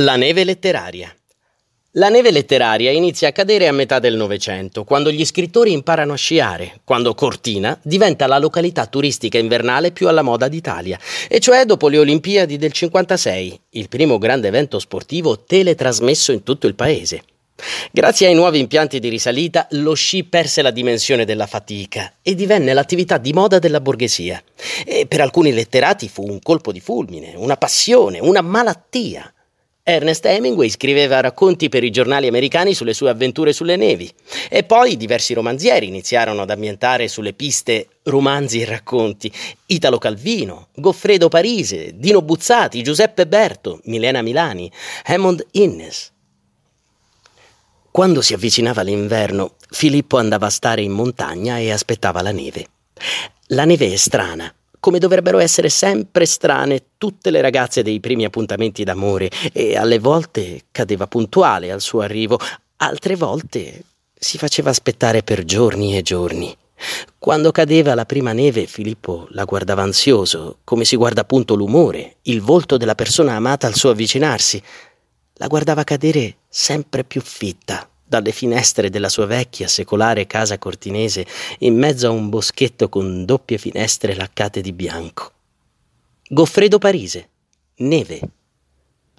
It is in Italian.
La neve letteraria. La neve letteraria inizia a cadere a metà del Novecento, quando gli scrittori imparano a sciare, quando Cortina diventa la località turistica invernale più alla moda d'Italia, e cioè dopo le Olimpiadi del 56, il primo grande evento sportivo teletrasmesso in tutto il paese. Grazie ai nuovi impianti di risalita, lo sci perse la dimensione della fatica e divenne l'attività di moda della borghesia. E per alcuni letterati fu un colpo di fulmine, una passione, una malattia. Ernest Hemingway scriveva racconti per i giornali americani sulle sue avventure sulle nevi e poi diversi romanzieri iniziarono ad ambientare sulle piste romanzi e racconti. Italo Calvino, Goffredo Parise, Dino Buzzati, Giuseppe Berto, Milena Milani, Hammond Innes. Quando si avvicinava l'inverno, Filippo andava a stare in montagna e aspettava la neve. La neve è strana, come dovrebbero essere sempre strane tutte le ragazze dei primi appuntamenti d'amore, e alle volte cadeva puntuale al suo arrivo, altre volte si faceva aspettare per giorni e giorni. Quando cadeva la prima neve, Filippo la guardava ansioso, come si guarda appunto l'umore, il volto della persona amata al suo avvicinarsi. La guardava cadere sempre più fitta, dalle finestre della sua vecchia secolare casa cortinese in mezzo a un boschetto con doppie finestre laccate di bianco. Goffredo Parise, neve.